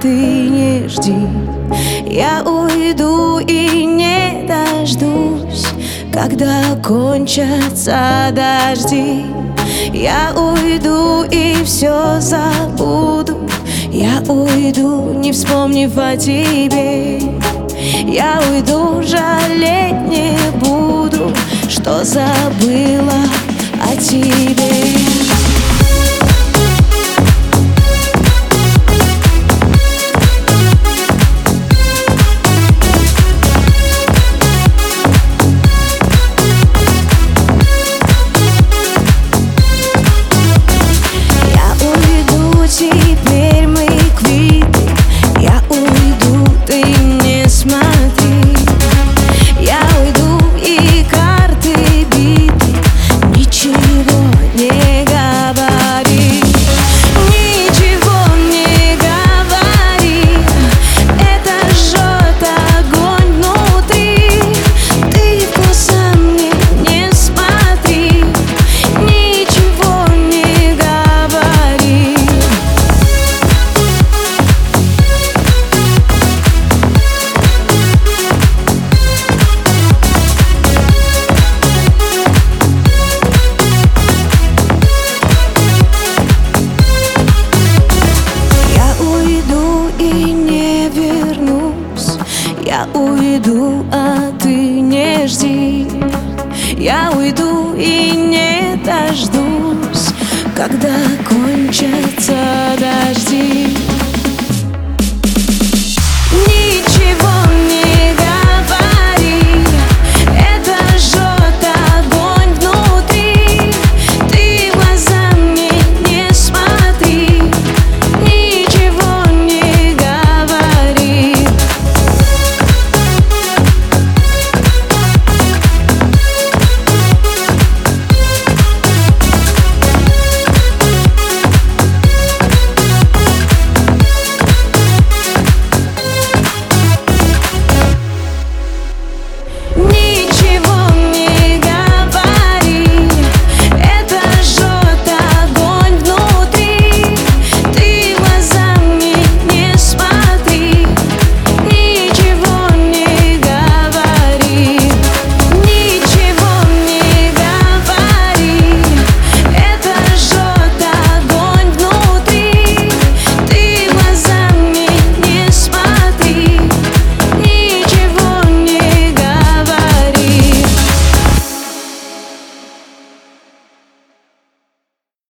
ты не жди. Я уйду и не дождусь Когда кончатся дожди. Я уйду и все забуду. Я уйду, не вспомнив о тебе. Я уйду, жалеть не буду Что забыла о тебе Я уйду, а ты не жди. Я уйду и не дождусь Когда кончатся дожди